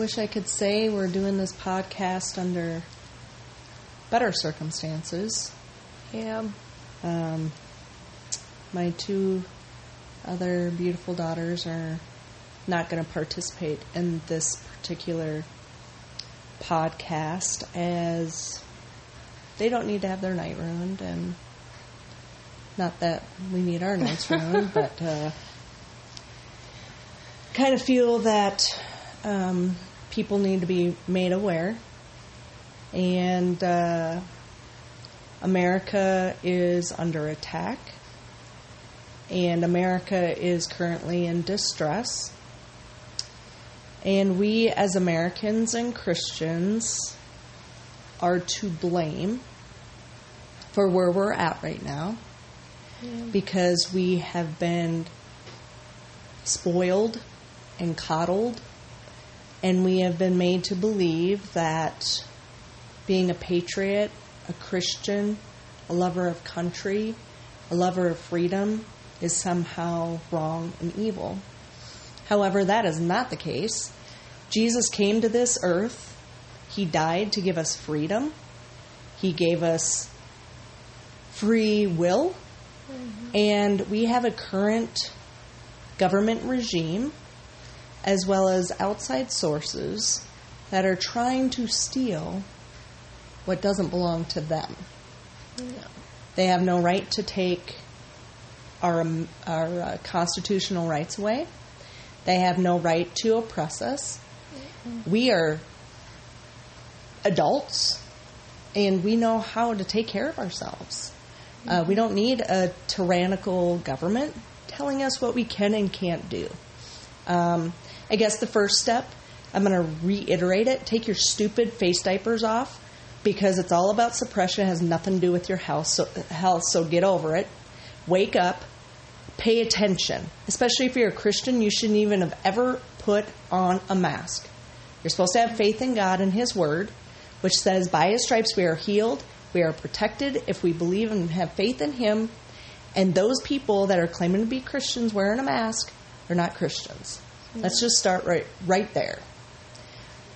wish I could say we're doing this podcast under better circumstances. Yeah. Um, my two other beautiful daughters are not going to participate in this particular podcast as they don't need to have their night ruined and not that we need our nights ruined but uh, kind of feel that um, people need to be made aware. And uh, america is under attack. And america is currently in distress. And we, as Americans and Christians, are to blame for where we're at right now. Because we have been spoiled and coddled, and we have been made to believe that being a patriot, a Christian, a lover of country, a lover of freedom is somehow wrong and evil. However, that is not the case. Jesus came to this earth. He died to give us freedom. He gave us free will. Mm-hmm. And we have a current government regime, as well as outside sources, that are trying to steal what doesn't belong to them. They have no right to take our, um, our uh, constitutional rights away. They have no right to oppress us. We are adults and we know how to take care of ourselves. Uh, we don't need a tyrannical government telling us what we can and can't do. Um, I guess the first step, I'm going to reiterate it take your stupid face diapers off because it's all about suppression, it has nothing to do with your health, so, health, so get over it. Wake up, pay attention. Especially if you're a Christian, you shouldn't even have ever put on a mask. You're supposed to have faith in God and His Word, which says, By His stripes we are healed, we are protected if we believe and have faith in Him. And those people that are claiming to be Christians wearing a mask are not Christians. Let's just start right, right there.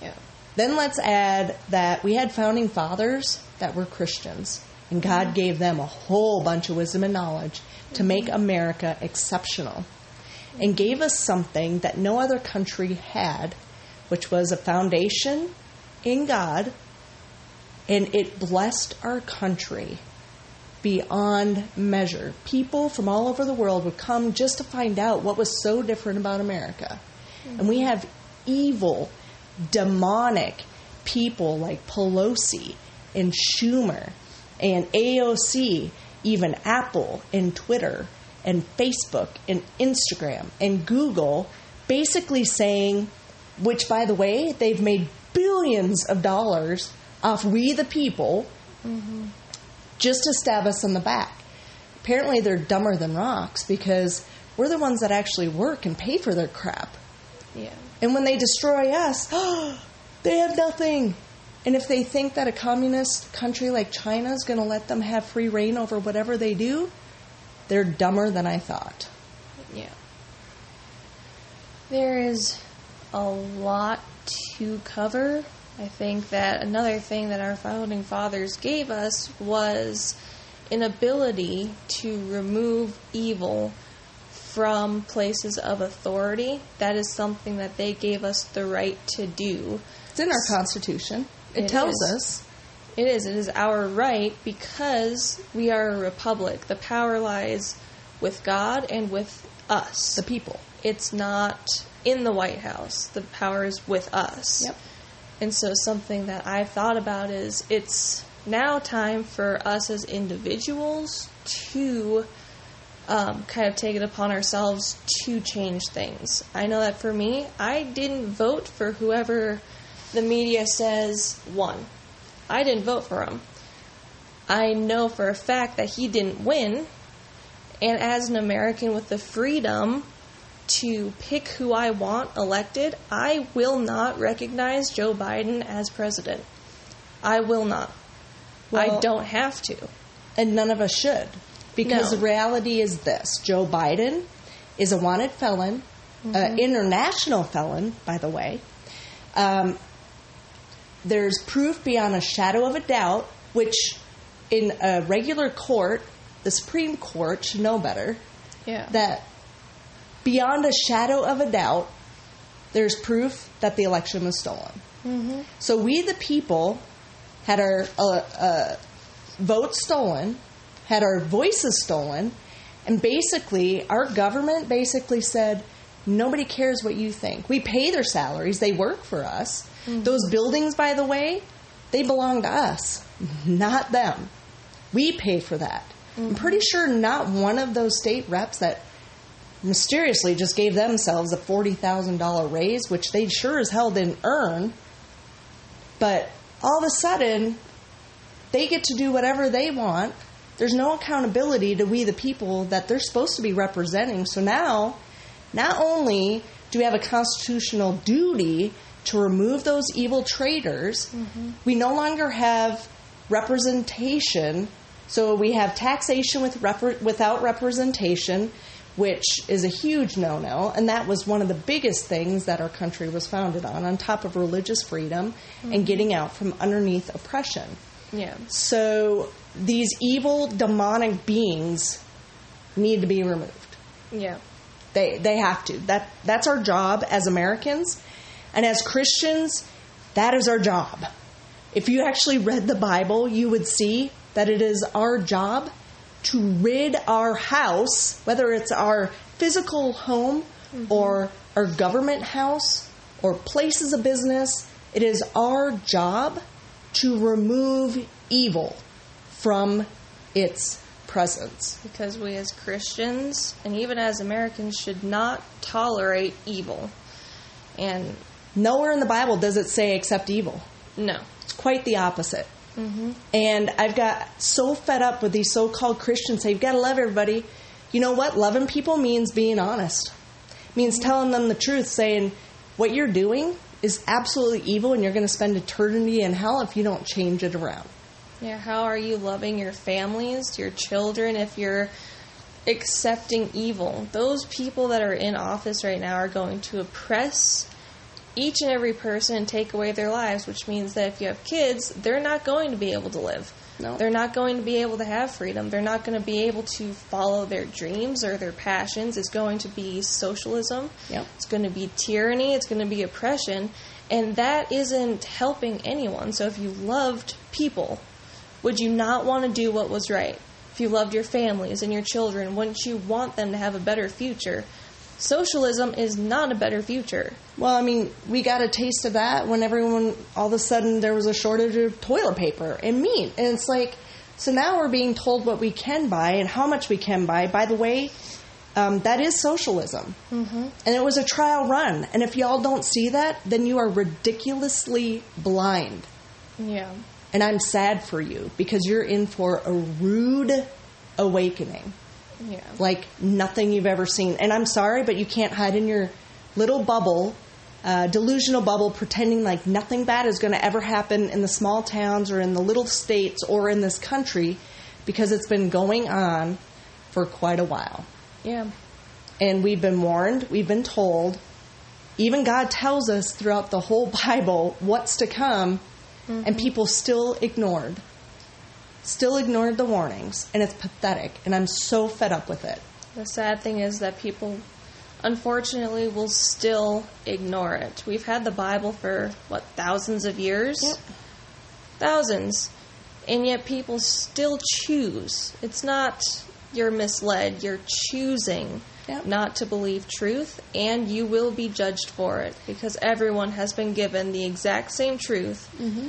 Yeah. Then let's add that we had founding fathers that were Christians, and God mm-hmm. gave them a whole bunch of wisdom and knowledge to mm-hmm. make America exceptional, and gave us something that no other country had, which was a foundation in God, and it blessed our country beyond measure. People from all over the world would come just to find out what was so different about America. And we have evil, demonic people like Pelosi and Schumer and AOC, even Apple and Twitter and Facebook and Instagram and Google basically saying, which by the way, they've made billions of dollars off we the people mm-hmm. Just to stab us in the back. Apparently, they're dumber than rocks because we're the ones that actually work and pay for their crap. Yeah. And when they destroy us, they have nothing. And if they think that a communist country like China is going to let them have free reign over whatever they do, they're dumber than I thought. Yeah. There is a lot to cover. I think that another thing that our founding fathers gave us was an ability to remove evil from places of authority. That is something that they gave us the right to do. It's in our Constitution. It, It tells is. us. It is. It is our right because we are a republic. The power lies with God and with us. The people. It's not in the White House. The power is with us. Yep. And so something that I've thought about is it's now time for us as individuals to um, kind of take it upon ourselves to change things. I know that for me, I didn't vote for whoever the media says won. I didn't vote for him. I know for a fact that he didn't win. And as an American with the freedom to pick who I want elected, I will not recognize Joe Biden as president. I will not. I don't have to. And none of us should. Because No. the reality is this Joe Biden is a wanted felon, uh, international felon, by the way. Um, there's proof beyond a shadow of a doubt, which in a regular court, the Supreme Court should know better, Yeah. that beyond a shadow of a doubt, there's proof that the election was stolen. mm-hmm. So we, the people, had our uh, uh, votes stolen, had our voices stolen, and basically, our government basically said, nobody cares what you think. We pay their salaries, they work for us. Those buildings, by the way, they belong to us, not them. We pay for that. I'm pretty sure not one of those state reps that mysteriously just gave themselves a $40,000 raise, which they sure as hell didn't earn. But all of a sudden, they get to do whatever they want. There's no accountability to we, the people, that they're supposed to be representing. So now, not only do we have a constitutional duty to remove those evil traitors, mm-hmm. we no longer have representation. So we have taxation with repre- without representation, which is a huge no no. And that was one of the biggest things that our country was founded on, on top of religious freedom and mm-hmm. getting out from underneath oppression. Yeah. So these evil demonic beings need to be removed. Yeah. They they have to. That that's our job as Americans. And as Christians, that is our job. If you actually read the Bible, you would see that it is our job to rid our house, whether it's our physical home mm-hmm. or our government house or places of business, it is our job to remove evil from its presence. Because we as Christians and even as Americans should not tolerate evil. And Nowhere in the Bible does it say accept evil. no. It's quite the opposite. Mm-hmm. And I've got so fed up with these so called Christians you've got to love everybody. You know what? Loving people means being honest, means telling them the truth, saying, what you're doing is absolutely evil and you're going to spend eternity in hell if you don't change it around. Yeah, how are you loving your families, your children, if you're accepting evil? Those people that are in office right now are going to oppress each and every person and take away their lives, which means that if you have kids, they're not going to be able to live. No. They're not going to be able to have freedom. They're not going to be able to follow their dreams or their passions. It's going to be socialism. Yep. It's going to be tyranny. It's going to be oppression. And that isn't helping anyone. So if you loved people, would you not want to do what was right? If you loved your families and your children, wouldn't you want them to have a better future? Socialism is not a better future. Well, I mean, we got a taste of that when everyone, all of a sudden, there was a shortage of toilet paper and meat. And it's like, so now we're being told what we can buy and how much we can buy. By the way, um, that is socialism. Mm-hmm. And it was a trial run. And if y'all don't see that, then you are ridiculously blind. Yeah. And I'm sad for you because you're in for a rude awakening Yeah. like nothing you've ever seen. And I'm sorry, but you can't hide in your little bubble, uh, delusional bubble, pretending like nothing bad is going to ever happen in the small towns or in the little states or in this country because it's been going on for quite a while. Yeah. And we've been warned, we've been told. Even God tells us throughout the whole Bible what's to come, and people still ignored. Still ignored the warnings, and it's pathetic, and I'm so fed up with it. The sad thing is that people, unfortunately, will still ignore it. We've had the Bible for, what, thousands of years? Yep. Thousands. And yet people still choose. It's not you're misled, you're choosing Yep. not to believe truth, and you will be judged for it because everyone has been given the exact same truth, mm-hmm.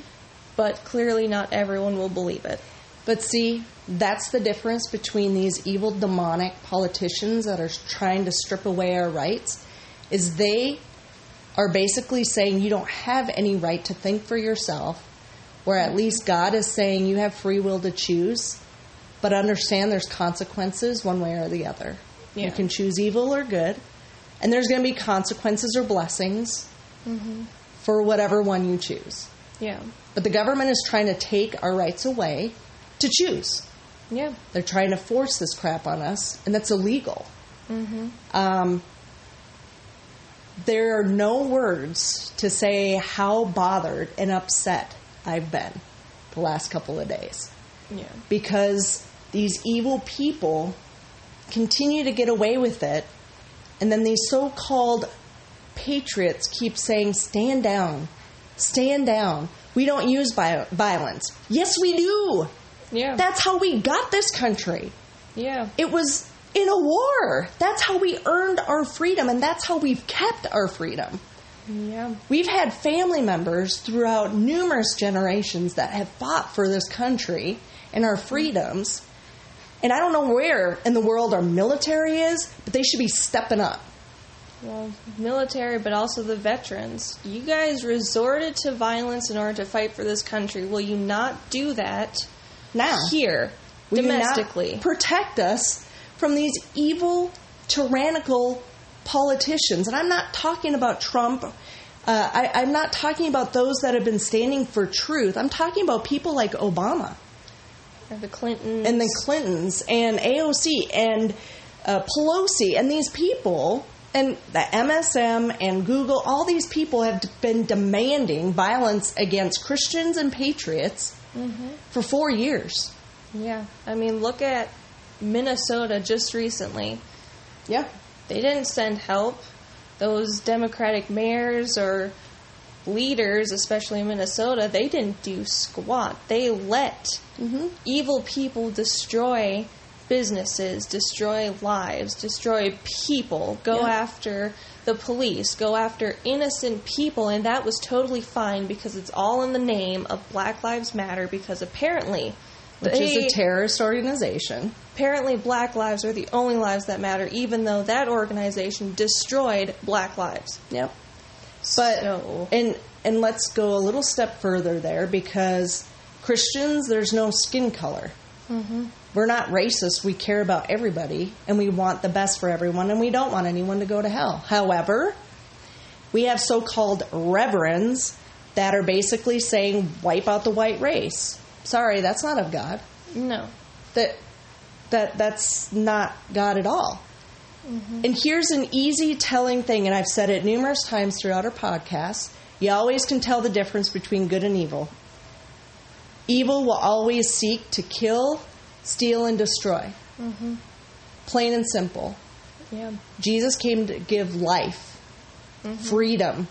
but clearly not everyone will believe it. But see, that's the difference between these evil demonic politicians that are trying to strip away our rights is they are basically saying you don't have any right to think for yourself, where at least God is saying you have free will to choose, but understand there's consequences one way or the other. You can choose evil or good, and there's going to be consequences or blessings mm-hmm. for whatever one you choose. Yeah. But the government is trying to take our rights away to choose. Yeah. They're trying to force this crap on us, and that's illegal. Um, there are no words to say how bothered and upset I've been the last couple of days Yeah. because these evil people continue to get away with it, and then these so called patriots keep saying, Stand down, stand down. We don't use vi- violence. Yes, we do. Yeah. That's how we got this country. yeah. It was in a war. That's how we earned our freedom, and that's how we've kept our freedom. Yeah. We've had family members throughout numerous generations that have fought for this country and our freedoms. And I don't know where in the world our military is, but they should be stepping up. Well, military, but also the veterans. You guys resorted to violence in order to fight for this country. Will you not do that Now, here, not domestically? protect us from these evil, tyrannical politicians. And I'm not talking about Trump. Uh, I, I'm not talking about those that have been standing for truth. I'm talking about people like Obama. or the Clintons? and the Clintons and AOC and uh, Pelosi and these people and the MSM and Google, all these people have been demanding violence against Christians and patriots Mm-hmm. for four years. yeah. I mean, look at Minnesota just recently. Yeah. They didn't send help. Those Democratic mayors or leaders, especially in Minnesota, they didn't do squat. They let mm-hmm. evil people destroy businesses, destroy lives, destroy people, go Yeah. after the police, go after innocent people, and that was totally fine because it's all in the name of Black Lives Matter because apparently Which they- is a terrorist organization. apparently black lives are the only lives that matter even though that organization destroyed black lives Yep. But So- and and let's go a little step further there because Christians, there's no skin color. Mm-hmm. We're not racist. We care about everybody and we want the best for everyone and we don't want anyone to go to hell. However, we have so-called reverends that are basically saying wipe out the white race. Sorry, that's not of God. no That that that's not God at all. Mm-hmm. And here's an easy telling thing, and I've said it numerous times throughout our podcast. You always can tell the difference between good and evil. Evil will always seek to kill, steal, and destroy. Mm-hmm. Plain and simple. yeah Jesus came to give life, mm-hmm. freedom,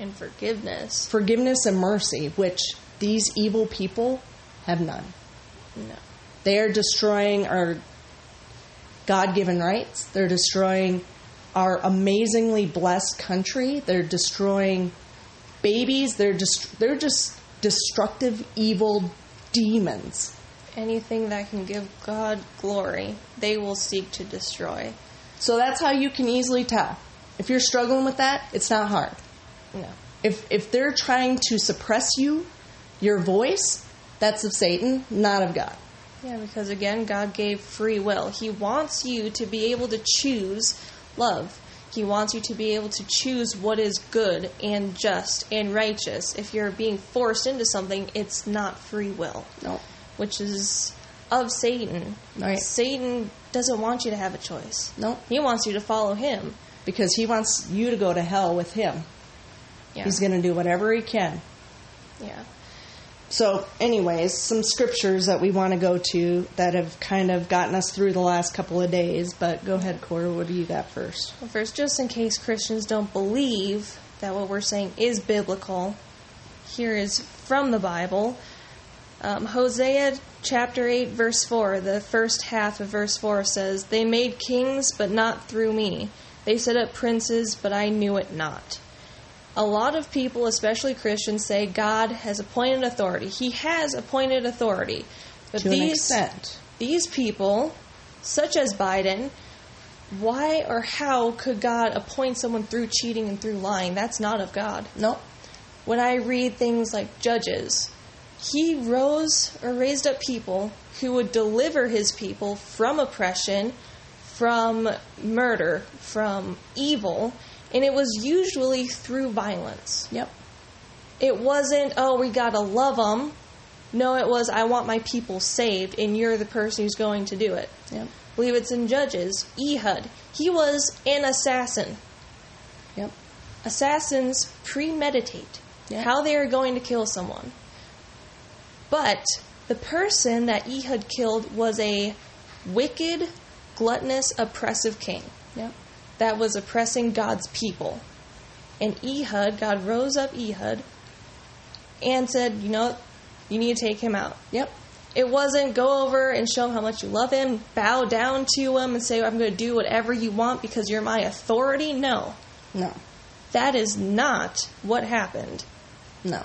and forgiveness forgiveness, and mercy, which these evil people have none. no They are destroying our God given rights. They're destroying our amazingly blessed country. They're destroying babies. They're just they're just destructive, evil demons. Anything that can give god glory they will seek to destroy So that's how you can easily tell. If you're struggling with that, it's not hard. no If if they're trying to suppress you, your voice, that's of Satan, not of God. yeah because again god gave free will he wants you to be able to choose love he wants you to be able to choose what is good and just and righteous if you're being forced into something it's not free will No. Which is of Satan. Right. Satan doesn't want you to have a choice. No. He wants you to follow him. Because he wants you to go to hell with him. Yeah. He's going to do whatever he can. yeah. So, anyways, some scriptures that we want to go to that have kind of gotten us through the last couple of days. But go ahead, Cora. What do you got first? Well, first, just in case Christians don't believe that what we're saying is biblical, here is from the Bible. Um, Hosea chapter 8, verse 4, the first half of verse 4 says, They made kings, but not through me. They set up princes, but I knew it not. A lot of people, especially Christians, say God has appointed authority. He has appointed authority. But to these, these people, such as Biden, why or how could God appoint someone through cheating and through lying? That's not of God. Nope. When I read things like Judges, he rose or raised up people who would deliver his people from oppression, from murder, from evil, and it was usually through violence. Yep. It wasn't, oh, we gotta love them. No, it was, I want my people saved, and you're the person who's going to do it. Yep. I believe it's in Judges. Ehud. He was an assassin. Yep. assassins premeditate Yeah. how they are going to kill someone. But the person that Ehud killed was a wicked, gluttonous, oppressive king Yep. that was oppressing God's people. And Ehud, God rose up Ehud and said, You know, what? you need to take him out. Yep. It wasn't go over and show him how much you love him, bow down to him, and say, I'm going to do whatever you want because you're my authority. No. No. That is not what happened. No.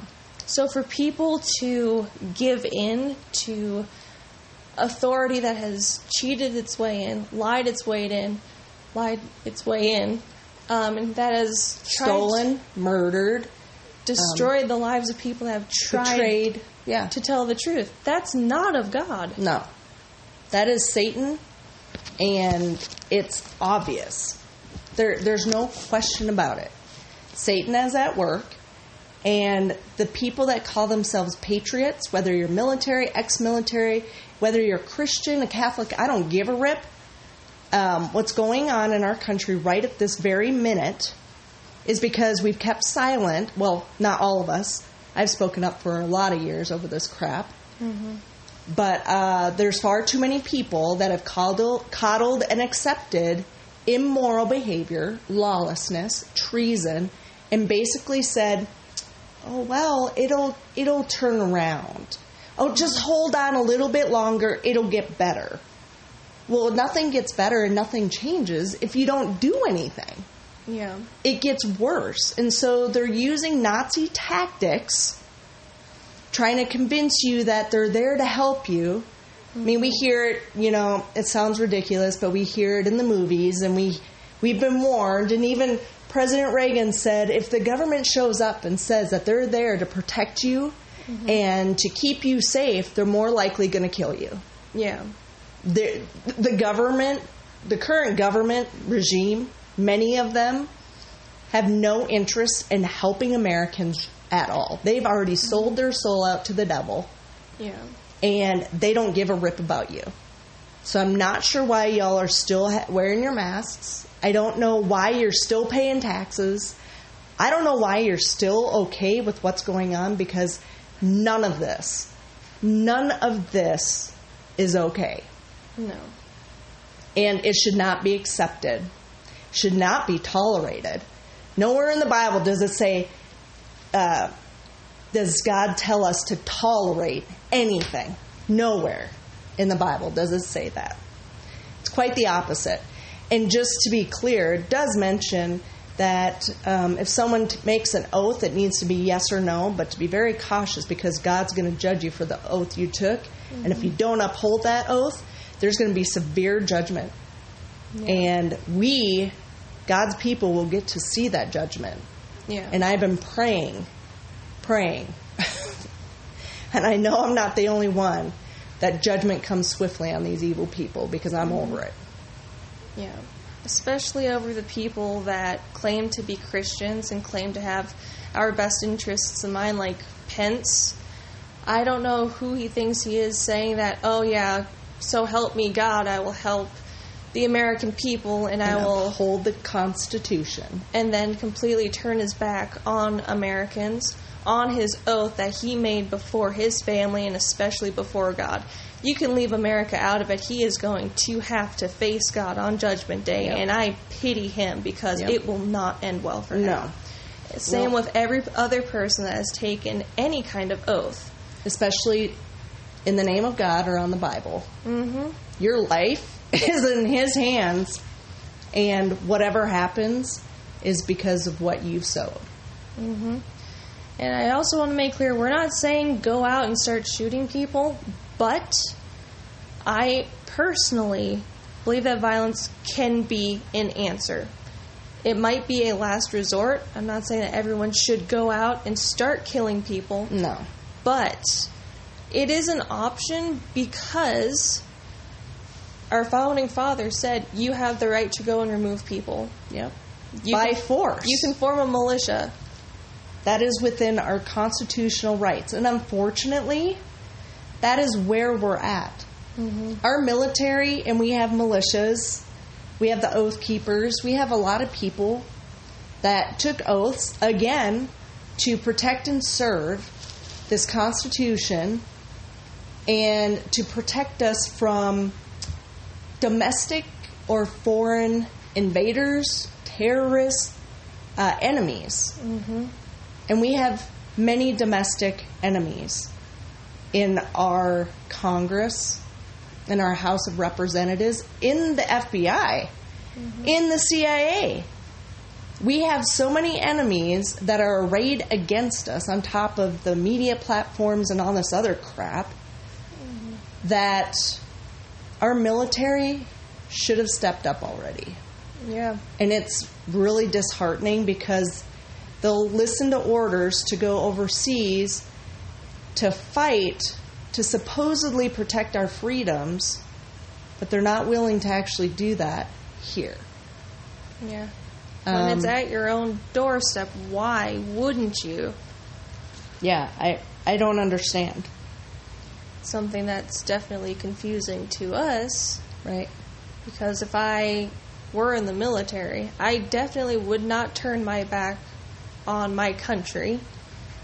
So for people to give in to authority that has cheated its way in, lied its way in, lied its way in, um, and that has Stolen, murdered, destroyed the lives of people that have tried betrayed. Yeah. to tell the truth. That's not of God. No. That is Satan, and it's obvious. There, there's no question about it. Satan is at work, and the people that call themselves patriots, whether you're military, ex military, whether you're Christian, a Catholic, I don't give a rip. Um, what's going on in our country right at this very minute is because we've kept silent. Well, not all of us. I've spoken up for a lot of years over this crap. But uh, there's far too many people that have coddled, coddled and accepted immoral behavior, lawlessness, treason, and basically said, "Oh well, it'll it'll turn around. Oh, just hold on a little bit longer. It'll get better." Well, nothing gets better and nothing changes if you don't do anything Yeah. it gets worse. And so they're using Nazi tactics, trying to convince you that they're there to help you. I mean, we hear it, you know, it sounds ridiculous, but we hear it in the movies and we, we've been warned. And even President Reagan said if the government shows up and says that they're there to protect you mm-hmm. and to keep you safe, they're more likely going to kill you Yeah. the the government, the current government regime, many of them have no interest in helping Americans at all. They've already mm-hmm. sold their soul out to the devil, Yeah. and they don't give a rip about you. So I'm not sure why y'all are still ha- wearing your masks. I don't know why you're still paying taxes. I don't know why you're still okay with what's going on because none of this, none of this is okay No. and it should not be accepted, should not be tolerated. Nowhere in the Bible does it say, uh, does God tell us to tolerate anything? Nowhere in the Bible does it say that. It's quite the opposite. And just to be clear, it does mention that um, if someone t- makes an oath, it needs to be yes or no, but to be very cautious because God's going to judge you for the oath you took. And if you don't uphold that oath, there's going to be severe judgment. And we, God's people, will get to see that judgment. Yeah. And I've been praying, praying. and I know I'm not the only one that judgment comes swiftly on these evil people because I'm over it. Yeah. Especially over the people that claim to be Christians and claim to have our best interests in mind, like Pence. I don't know who he thinks he is saying that, oh, yeah, so help me God, I will help the American people and, I will. hold the Constitution. And then completely turn his back on Americans, on his oath that he made before his family and especially before God. You can leave America out of it. He is going to have to face God on Judgment Day, Yep. and I pity him because Yep. it will not end well for him. No. Same Well- with every other person that has taken any kind of oath. Especially in the name of God or on the Bible. Mm-hmm. Your life is in His hands, and whatever happens is because of what you've sowed. Mm-hmm. And I also want to make clear we're not saying go out and start shooting people, but I personally believe that violence can be an answer. It might be a last resort. I'm not saying that everyone should go out and start killing people, No. but it is an option because our founding father said you have the right to go and remove people. Yep. You By can- force. You can form a militia. That is within our constitutional rights. And unfortunately, that is where we're at. Our military, and we have militias, we have the oath keepers, we have a lot of people that took oaths again to protect and serve this Constitution and to protect us from domestic or foreign invaders, terrorists, uh, enemies. Mm-hmm. And we have many domestic enemies in our Congress, in our House of Representatives, in the FBI, mm-hmm. in the CIA. We have so many enemies that are arrayed against us on top of the media platforms and all this other crap mm-hmm. that our military should have stepped up already. Yeah. And it's really disheartening because they'll listen to orders to go overseas to fight to supposedly protect our freedoms, but they're not willing to actually do that here. Yeah. When it's Um, at your own doorstep, why wouldn't you? Yeah, I I don't understand. Something that's definitely confusing to us Right? because if I were in the military, I definitely would not turn my back on my country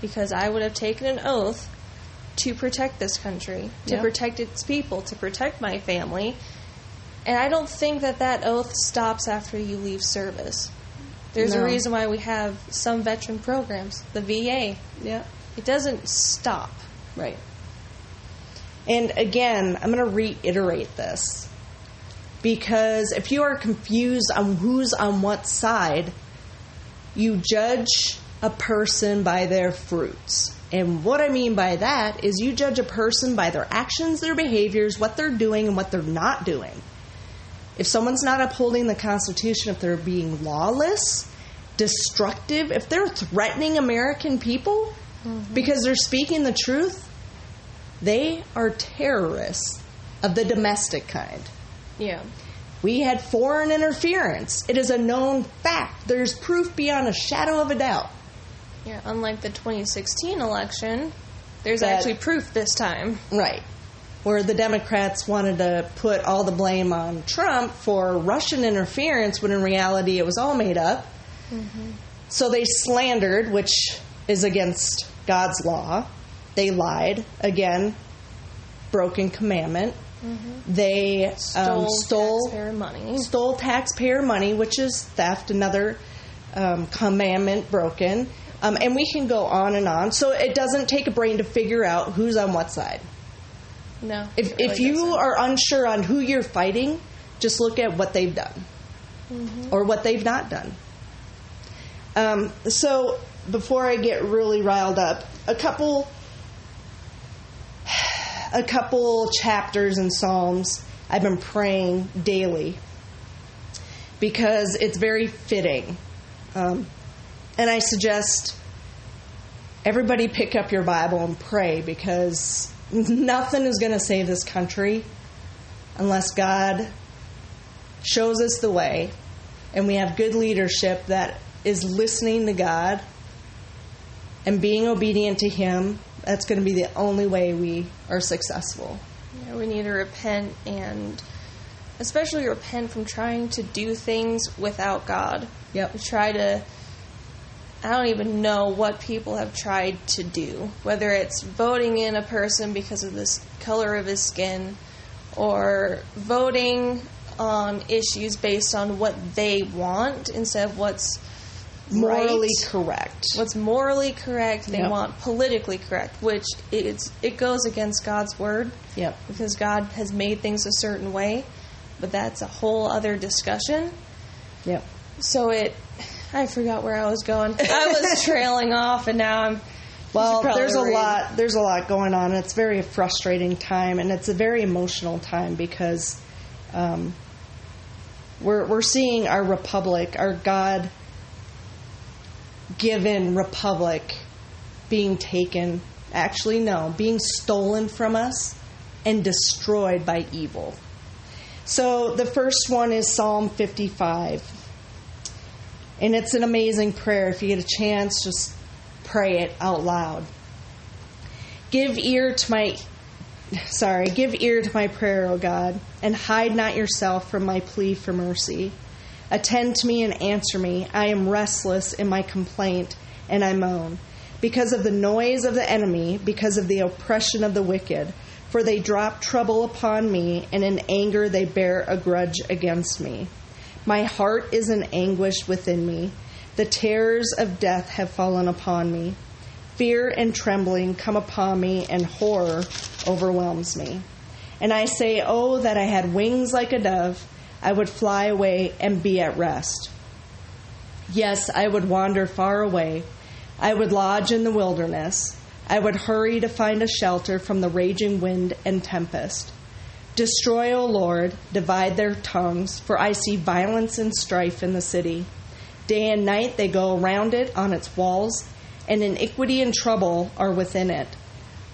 because I would have taken an oath to protect this country, to Yep. protect its people, to protect my family. And I don't think that that oath stops after you leave service. There's a reason why we have some veteran programs, the VA. Yeah. It doesn't stop. Right. And again, I'm going to reiterate this because if you are confused on who's on what side, you judge a person by their fruits. And what I mean by that is you judge a person by their actions, their behaviors, what they're doing, and what they're not doing. If someone's not upholding the Constitution, if they're being lawless, destructive, if they're threatening American people mm-hmm. because they're speaking the truth, they are terrorists of the domestic kind. Yeah. We had foreign interference. It is a known fact. There's proof beyond a shadow of a doubt. Yeah, unlike the 2016 election, there's That- actually proof this time. Right. Where the Democrats wanted to put all the blame on Trump for Russian interference when in reality it was all made up. So they slandered, which is against God's law. They lied. Again, broken commandment. They Stole, um, stole taxpayer money. stole taxpayer money, which is theft, another um, commandment broken. Um, and we can go on and on. So it doesn't take a brain to figure out who's on what side. No. If, really if you doesn't. are unsure on who you're fighting, just look at what they've done or what they've not done. Um, so before I get really riled up, a couple a couple chapters in Psalms I've been praying daily because it's very fitting. Um, and I suggest everybody pick up your Bible and pray because nothing is going to save this country unless God shows us the way and we have good leadership that is listening to God and being obedient to Him. That's going to be the only way we are successful. Yeah, we need to repent and especially repent from trying to do things without God. Yep. We try to I don't even know what people have tried to do, whether it's voting in a person because of this color of his skin or voting on issues based on what they want instead of what's Morally right, correct. what's morally correct. They Yep. want politically correct, which it's it goes against God's word Yep. because God has made things a certain way, but that's a whole other discussion. Yep. So it, I forgot where I was going. I was trailing off, and now I'm. Well, there's a read. lot. There's a lot going on. It's a very frustrating time, and it's a very emotional time because um, we're we're seeing our republic, our God given republic, being taken. Actually, no, being stolen from us and destroyed by evil. So the first one is Psalm 55. And it's an amazing prayer. If you get a chance, just pray it out loud. Give ear to my sorry, give ear to my prayer, O God, and hide not yourself from my plea for mercy. Attend to me and answer me. I am restless in my complaint, and I moan. Because of the noise of the enemy, because of the oppression of the wicked. For they drop trouble upon me, and in anger they bear a grudge against me. My heart is in anguish within me. The terrors of death have fallen upon me. Fear and trembling come upon me, and horror overwhelms me. And I say, Oh, that I had wings like a dove! I would fly away and be at rest. Yes, I would wander far away. I would lodge in the wilderness. I would hurry to find a shelter from the raging wind and tempest. Destroy, O Lord, divide their tongues, for I see violence and strife in the city. Day and night they go around it on its walls, and iniquity and trouble are within it.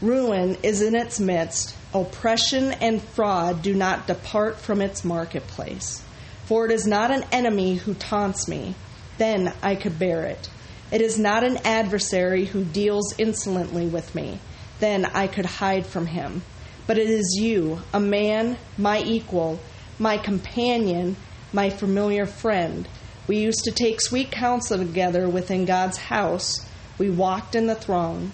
Ruin is in its midst. Oppression and fraud do not depart from its marketplace. For it is not an enemy who taunts me, then I could bear it. It is not an adversary who deals insolently with me, then I could hide from him. But it is you, a man, my equal, my companion, my familiar friend. We used to take sweet counsel together within God's house. We walked in the throng.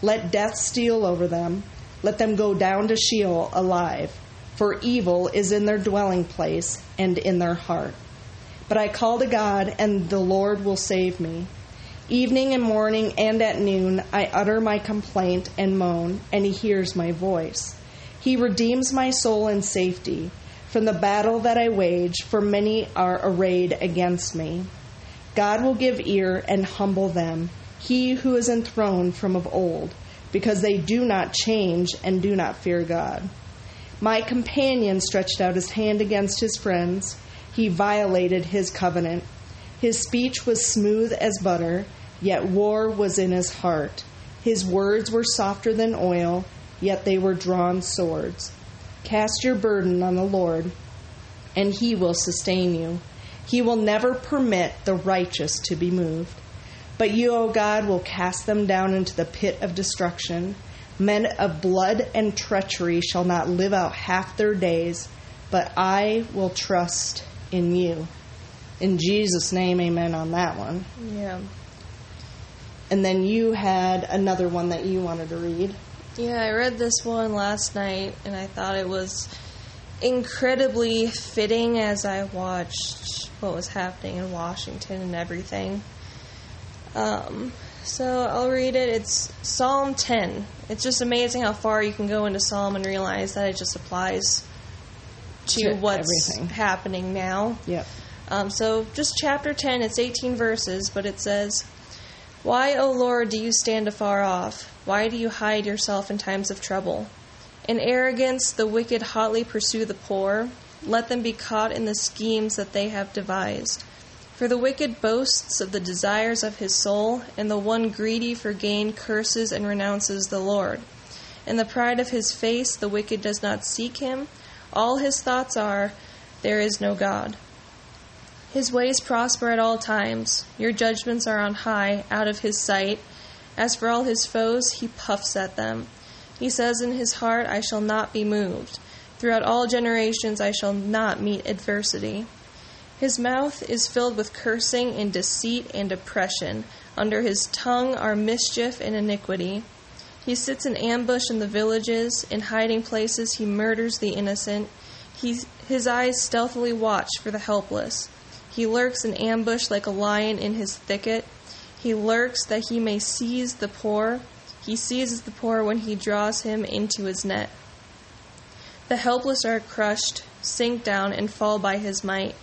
Let death steal over them. Let them go down to Sheol alive. For evil is in their dwelling place and in their heart. But I call to God, and the Lord will save me. Evening and morning and at noon I utter my complaint and moan, and he hears my voice. He redeems my soul in safety from the battle that I wage, for many are arrayed against me. God will give ear and humble them, he who is enthroned from of old, because they do not change and do not fear God. My companion stretched out his hand against his friends. He violated his covenant. His speech was smooth as butter, yet war was in his heart. His words were softer than oil yet they were drawn swords. Cast your burden on the Lord, and he will sustain you. He will never permit the righteous to be moved. But you, O God, will cast them down into the pit of destruction. Men of blood and treachery shall not live out half their days, but I will trust in you. In Jesus' name, amen on that one. Yeah. And then you had another one that you wanted to read. Yeah, I read this one last night and I thought it was incredibly fitting as I watched what was happening in Washington and everything. Um, so I'll read it. It's Psalm 10. It's just amazing how far you can go into Psalm and realize that it just applies to, To what's everything. happening now. Yep. Um, so just chapter 10, it's 18 verses, but it says, Why, O Lord, do you stand afar off? Why do you hide yourself in times of trouble? In arrogance, the wicked hotly pursue the poor. Let them be caught in the schemes that they have devised. For the wicked boasts of the desires of his soul, and the one greedy for gain curses and renounces the Lord. In the pride of his face, the wicked does not seek him. All his thoughts are, There is no God. His ways prosper at all times. Your judgments are on high, out of his sight. As for all his foes, he puffs at them. He says in his heart, I shall not be moved. Throughout all generations, I shall not meet adversity. His mouth is filled with cursing and deceit and oppression. Under his tongue are mischief and iniquity. He sits in ambush in the villages. In hiding places, he murders the innocent. He, his eyes stealthily watch for the helpless. He lurks in ambush like a lion in his thicket. He lurks that he may seize the poor. He seizes the poor when he draws him into his net. The helpless are crushed, sink down, and fall by his might.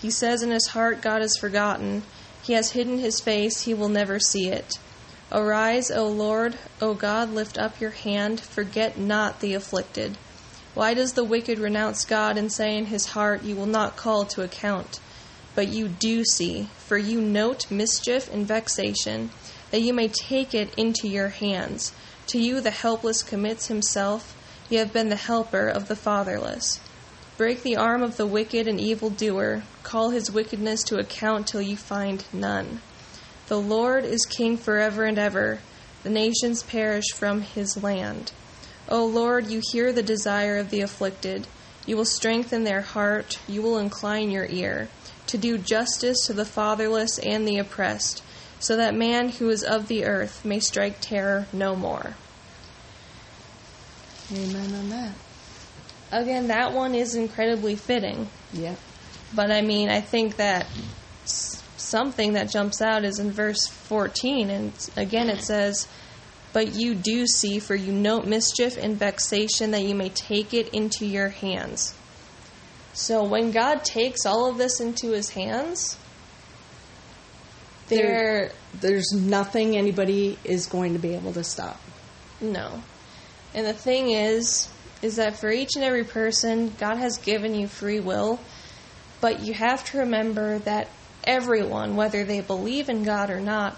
He says in his heart, God is forgotten. He has hidden his face, he will never see it. Arise, O Lord, O God, lift up your hand, forget not the afflicted. Why does the wicked renounce God and say in his heart, You will not call to account? But you do see, for you note mischief and vexation, that you may take it into your hands. To you the helpless commits himself. You have been the helper of the fatherless. Break the arm of the wicked and evildoer. Call his wickedness to account till you find none. The Lord is king forever and ever. The nations perish from his land. O Lord, you hear the desire of the afflicted. You will strengthen their heart. You will incline your ear. To do justice to the fatherless and the oppressed, so that man who is of the earth may strike terror no more. Amen on that. Again, that one is incredibly fitting. Yeah. But I mean, I think that something that jumps out is in verse 14. And again, it says, But you do see, for you note mischief and vexation, that you may take it into your hands. So when God takes all of this into his hands, there, There's nothing anybody is going to be able to stop. no. And the thing is, is that for each and every person, God has given you free will, but you have to remember that everyone, whether they believe in God or not,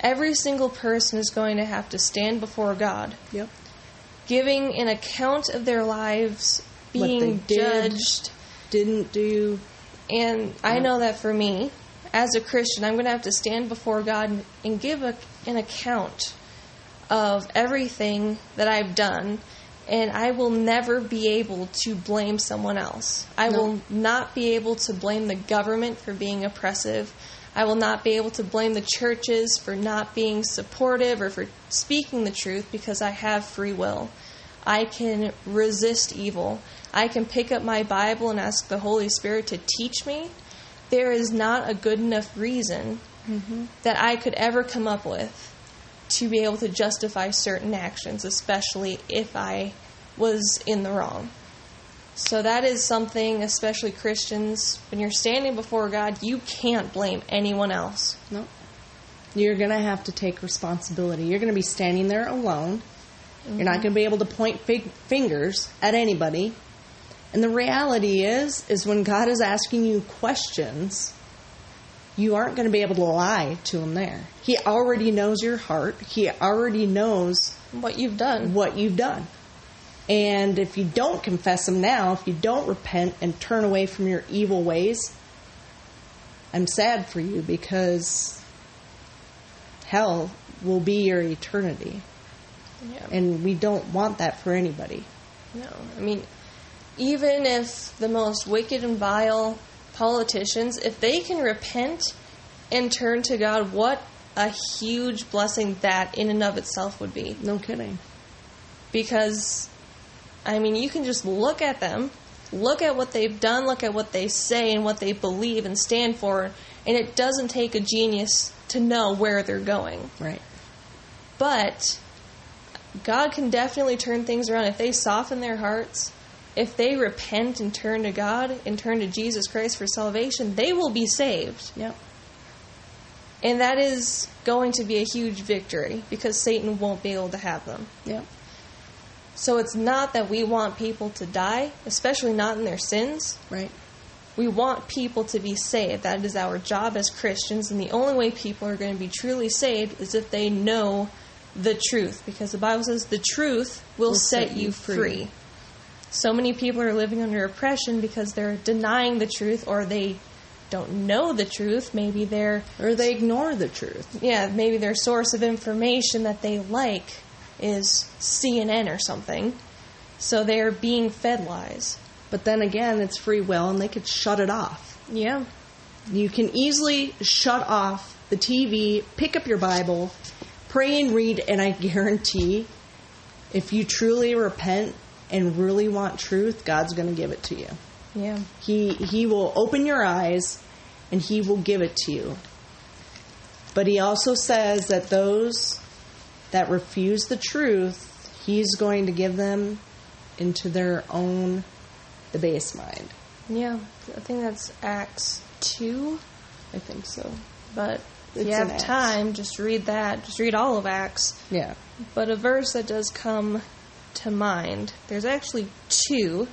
every single person is going to have to stand before God, Yep. giving an account of their lives, being judged. Didn't do. And I know that for me, as a Christian, I'm going to have to stand before God and, and give a, an account of everything that I've done. And I will never be able to blame someone else. I No. will not be able to blame the government for being oppressive. I will not be able to blame the churches for not being supportive or for speaking the truth because I have free will. I can resist evil. I can pick up my Bible and ask the Holy Spirit to teach me. There is not a good enough reason mm-hmm. that I could ever come up with to be able to justify certain actions, especially if I was in the wrong. So that is something, especially Christians, when you're standing before God, you can't blame anyone else. No. You're going to have to take responsibility. You're going to be standing there alone. You're not going to be able to point fig- fingers at anybody. And the reality is is when God is asking you questions, you aren't going to be able to lie to him there. He already knows your heart. He already knows What you've done. what you've done. And if you don't confess them now, if you don't repent and turn away from your evil ways, I'm sad for you because hell will be your eternity. Yeah. And we don't want that for anybody. No, I mean, even if the most wicked and vile politicians, if they can repent and turn to God, what a huge blessing that in and of itself would be. No kidding. Because, I mean, you can just look at them, look at what they've done, look at what they say and what they believe and stand for, and it doesn't take a genius to know where they're going. Right. But God can definitely turn things around if they soften their hearts. If they repent and turn to God and turn to Jesus Christ for salvation, they will be saved. Yep. And that is going to be a huge victory because Satan won't be able to have them. Yep. So it's not that we want people to die, especially not in their sins. Right. We want people to be saved. That is our job as Christians, and the only way people are going to be truly saved is if they know the truth, because the Bible says the truth will, Will set, set you free. free. So many people are living under oppression because they're denying the truth or they don't know the truth. Maybe they're Or they ignore the truth. yeah, maybe their source of information that they like is CNN or something. So they're being fed lies. But then again, it's free will and they could shut it off. Yeah. You can easily shut off the TV, pick up your Bible, pray and read, and I guarantee if you truly repent and really want truth, God's going to give it to you. Yeah. He he will open your eyes and he will give it to you. But he also says that those that refuse the truth, he's going to give them into their own the base mind. Yeah. I think that's Acts 2. I think so. But if It's you have time, just read that. Just read all of Acts. Yeah. But a verse that does come to mind, there's actually two,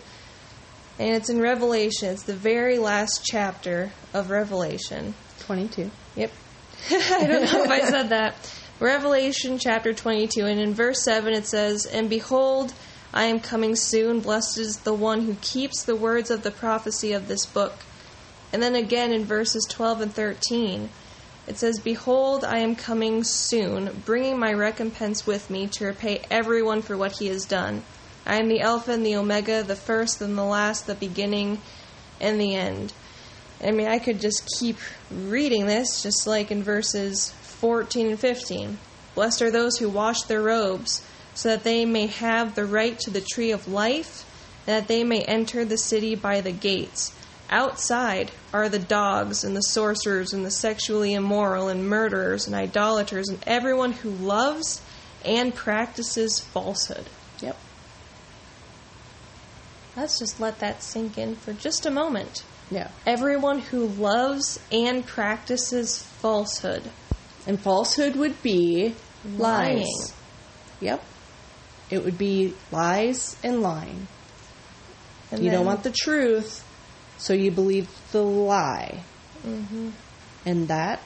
and it's in Revelation. It's the very last chapter of Revelation. 22. Yep. I don't know if I said that. Revelation chapter 22, and in verse 7 it says, And behold, I am coming soon. Blessed is the one who keeps the words of the prophecy of this book. And then again in verses 12 and 13, it says, Behold, I am coming soon, bringing my recompense with me to repay everyone for what he has done. I am the Alpha and the Omega, the first and the last, the beginning and the end. I mean, I could just keep reading this, just like in verses 14 and 15. Blessed are those who wash their robes, so that they may have the right to the tree of life, and that they may enter the city by the gates. Outside are the dogs, and the sorcerers, and the sexually immoral, and murderers, and idolaters, and everyone who loves and practices falsehood. Yep. Let's just let that sink in for just a moment. Yeah. Everyone who loves and practices falsehood. And falsehood would be lies. Lying. Yep. It would be lies and lying. And you don't want the truth, so you believe the lie. Mhm. And that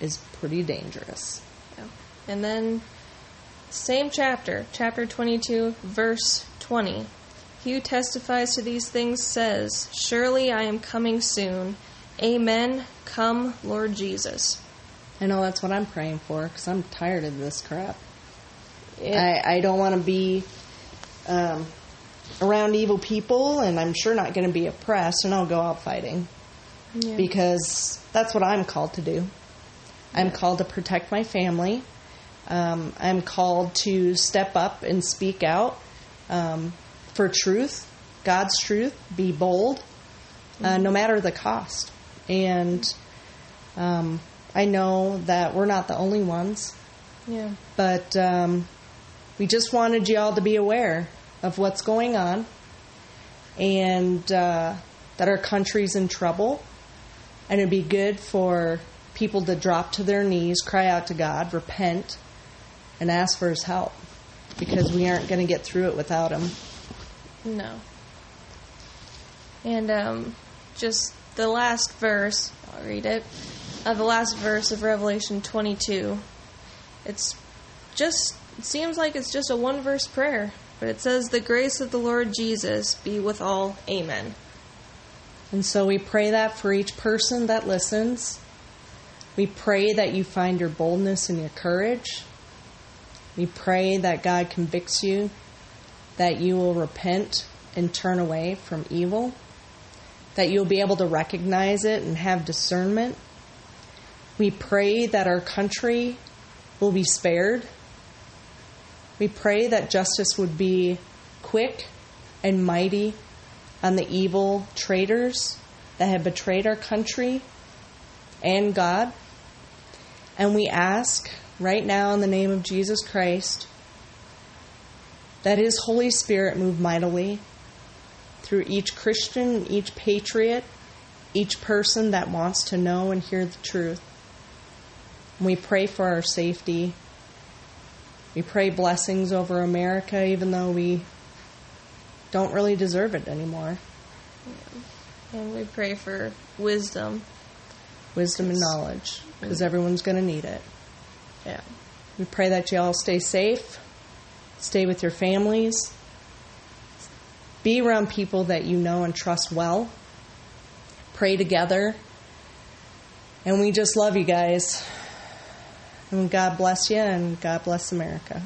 is pretty dangerous. Yeah. And then, same chapter, chapter 22, verse 20. He who testifies to these things says, Surely I am coming soon. Amen. Come, Lord Jesus. I know that's what I'm praying for because I'm tired of this crap. I, I don't want to be um, around evil people, and I'm sure not going to be oppressed, and I'll go out fighting yeah. because that's what I'm called to do. I'm called to protect my family. Um, I'm called to step up and speak out um, for truth, God's truth, be bold, uh, no matter the cost. And um, I know that we're not the only ones, yeah. but um, we just wanted you all to be aware of what's going on and uh, that our country's in trouble. And it'd be good for people to drop to their knees, cry out to God, repent, and ask for His help because we aren't going to get through it without Him. No. And um, just the last verse, I'll read it. Uh, the last verse of Revelation 22. It's just, it seems like it's just a one verse prayer, but it says, The grace of the Lord Jesus be with all. Amen. And so we pray that for each person that listens. We pray that you find your boldness and your courage. We pray that God convicts you, that you will repent and turn away from evil, that you'll be able to recognize it and have discernment. We pray that our country will be spared. We pray that justice would be quick and mighty on the evil traitors that have betrayed our country and God. And we ask right now in the name of Jesus Christ that His Holy Spirit move mightily through each Christian, each patriot, each person that wants to know and hear the truth. We pray for our safety. We pray blessings over America, even though we don't really deserve it anymore. And we pray for wisdom. Wisdom and knowledge, because everyone's going to need it. Yeah. We pray that you all stay safe, stay with your families, be around people that you know and trust well, pray together, and we just love you guys. And God bless you, and God bless America.